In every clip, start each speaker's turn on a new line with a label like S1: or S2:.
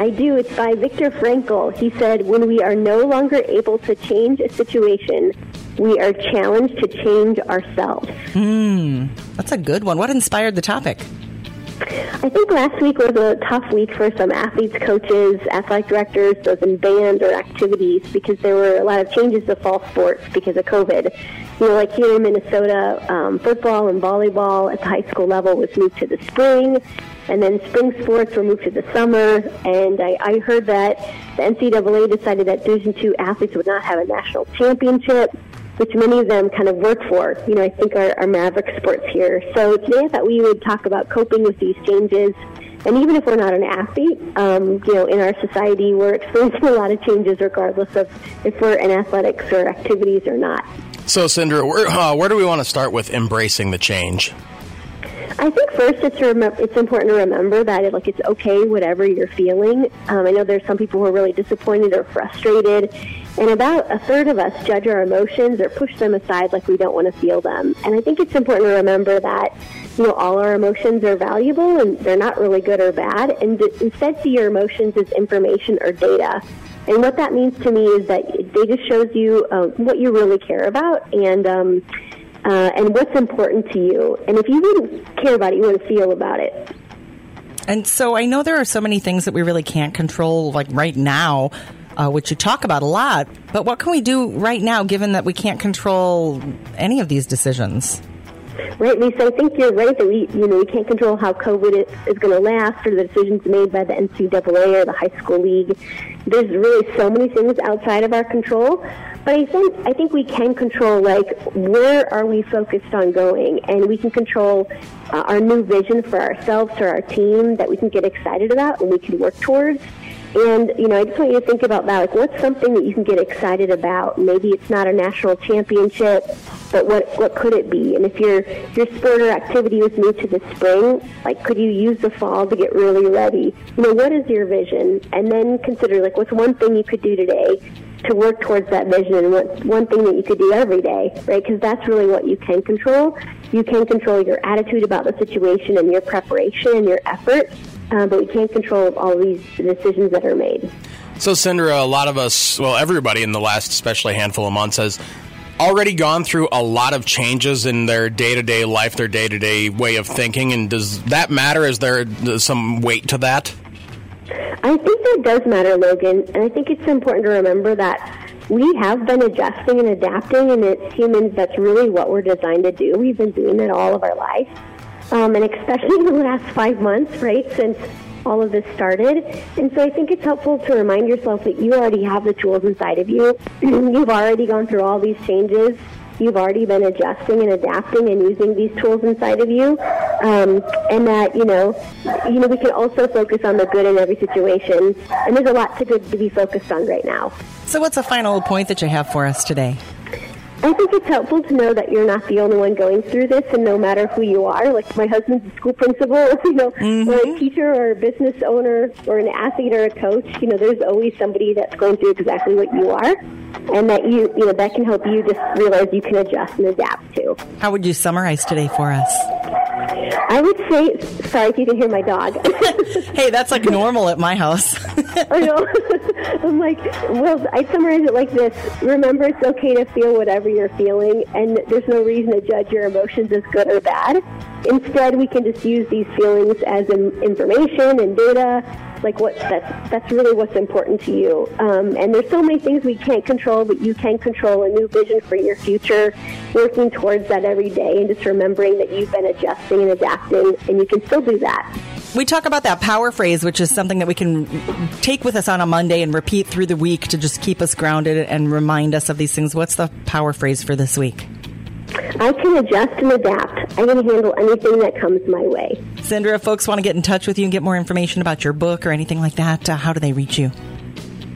S1: I do. It's by Viktor Frankl. He said, When we are no longer able to change a situation, we are challenged to change ourselves.
S2: Hmm, that's a good one. What inspired the topic?
S1: I think last week was a tough week for some athletes, coaches, athletic directors, those in band or activities, because there were a lot of changes to fall sports because of COVID. You know, like here in Minnesota, um, football and volleyball at the high school level was moved to the spring, and then spring sports were moved to the summer. And I, I heard that the NCAA decided that Division two athletes would not have a national championship which many of them kind of work for, you know, I think are, are maverick sports here. So today I thought we would talk about coping with these changes. And even if we're not an athlete, um, you know, in our society, we're experiencing a lot of changes regardless of if we're in athletics or activities or not.
S3: So, Cindra, where, uh, where do we want to start with embracing the change?
S1: I think first it's rem- it's important to remember that it, like it's okay whatever you're feeling. Um, I know there's some people who are really disappointed or frustrated, and about a third of us judge our emotions or push them aside like we don't want to feel them. And I think it's important to remember that, you know, all our emotions are valuable and they're not really good or bad. And instead see your emotions as information or data. And what that means to me is that they just shows you uh, what you really care about and, um, uh, and what's important to you. And if you wouldn't care about it, you wouldn't feel about it.
S2: And so I know there are so many things that we really can't control, like right now uh, which you talk about a lot. But what can we do right now, given that we can't control any of these decisions?
S1: Right, Lisa. I think you're right that we, you know, we can't control how COVID is, is going to last, or the decisions made by the NCAA or the high school league. There's really so many things outside of our control. But I think I think we can control like where are we focused on going, and we can control uh, our new vision for ourselves or our team that we can get excited about and we can work towards. And, you know, I just want you to think about that. Like, what's something that you can get excited about? Maybe it's not a national championship, but what, what could it be? And if your, your sport or activity was moved to the spring, like, could you use the fall to get really ready? You know, what is your vision? And then consider, like, what's one thing you could do today to work towards that vision and what's one thing that you could do every day, right? Because that's really what you can control. You can control your attitude about the situation and your preparation and your effort uh, but we can't control all these decisions that are made.
S3: So, Cindra, a lot of us, well, everybody in the last, especially handful of months, has already gone through a lot of changes in their day to day life, their day to day way of thinking. And does that matter? Is there some weight to that?
S1: I think that does matter, Logan. And I think it's important to remember that we have been adjusting and adapting, and as humans, that's really what we're designed to do. We've been doing it all of our life um, and especially in the last five months, right, since all of this started. And so I think it's helpful to remind yourself that you already have the tools inside of you. You've already gone through all these changes. You've already been adjusting and adapting and using these tools inside of you, um, and that you know, you know, we can also focus on the good in every situation. And there's a lot to good to be focused on right now.
S2: So, what's a final point that you have for us today?
S1: I think it's helpful to know that you're not the only one going through this, and no matter who you are, like my husband's a school principal, you know, mm-hmm. or a teacher or a business owner or an athlete or a coach, you know, there's always somebody that's going through exactly what you are, and that you, you know, that can help you just realize you can adjust and adapt to.
S2: How would you summarize today for us?
S1: I would say, sorry if you can hear my dog.
S2: hey, that's like normal at my house.
S1: I know. I'm like, well, I summarize it like this. Remember, it's okay to feel whatever you're feeling, and there's no reason to judge your emotions as good or bad. Instead, we can just use these feelings as information and data like what that's that's really what's important to you. Um, and there's so many things we can't control, but you can control a new vision for your future, working towards that every day, and just remembering that you've been adjusting and adapting, and you can still do that.
S2: We talk about that power phrase, which is something that we can take with us on a Monday and repeat through the week to just keep us grounded and remind us of these things. What's the power phrase for this week?
S1: I can adjust and adapt. I can handle anything that comes my way.
S2: Cindra, if folks want to get in touch with you and get more information about your book or anything like that, uh, how do they reach you?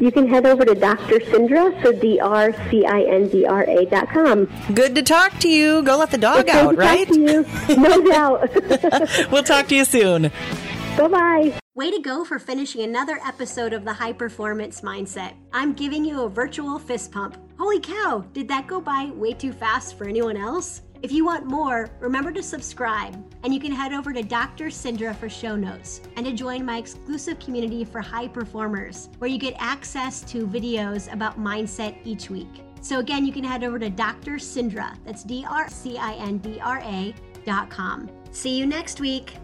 S1: You can head over to Dr. Cindra, so D-R-C-I-N-D-R-A dot com.
S2: Good to talk to you. Go let the dog
S1: Good
S2: out, right?
S1: Talk to you. No doubt.
S2: we'll talk to you soon.
S1: Bye-bye.
S4: Way to go for finishing another episode of the High Performance Mindset. I'm giving you a virtual fist pump. Holy cow, did that go by way too fast for anyone else? If you want more, remember to subscribe, and you can head over to Dr. Cindra for show notes and to join my exclusive community for high performers, where you get access to videos about mindset each week. So again, you can head over to Dr. Cindra, that's D R C I N D R A dot com. See you next week.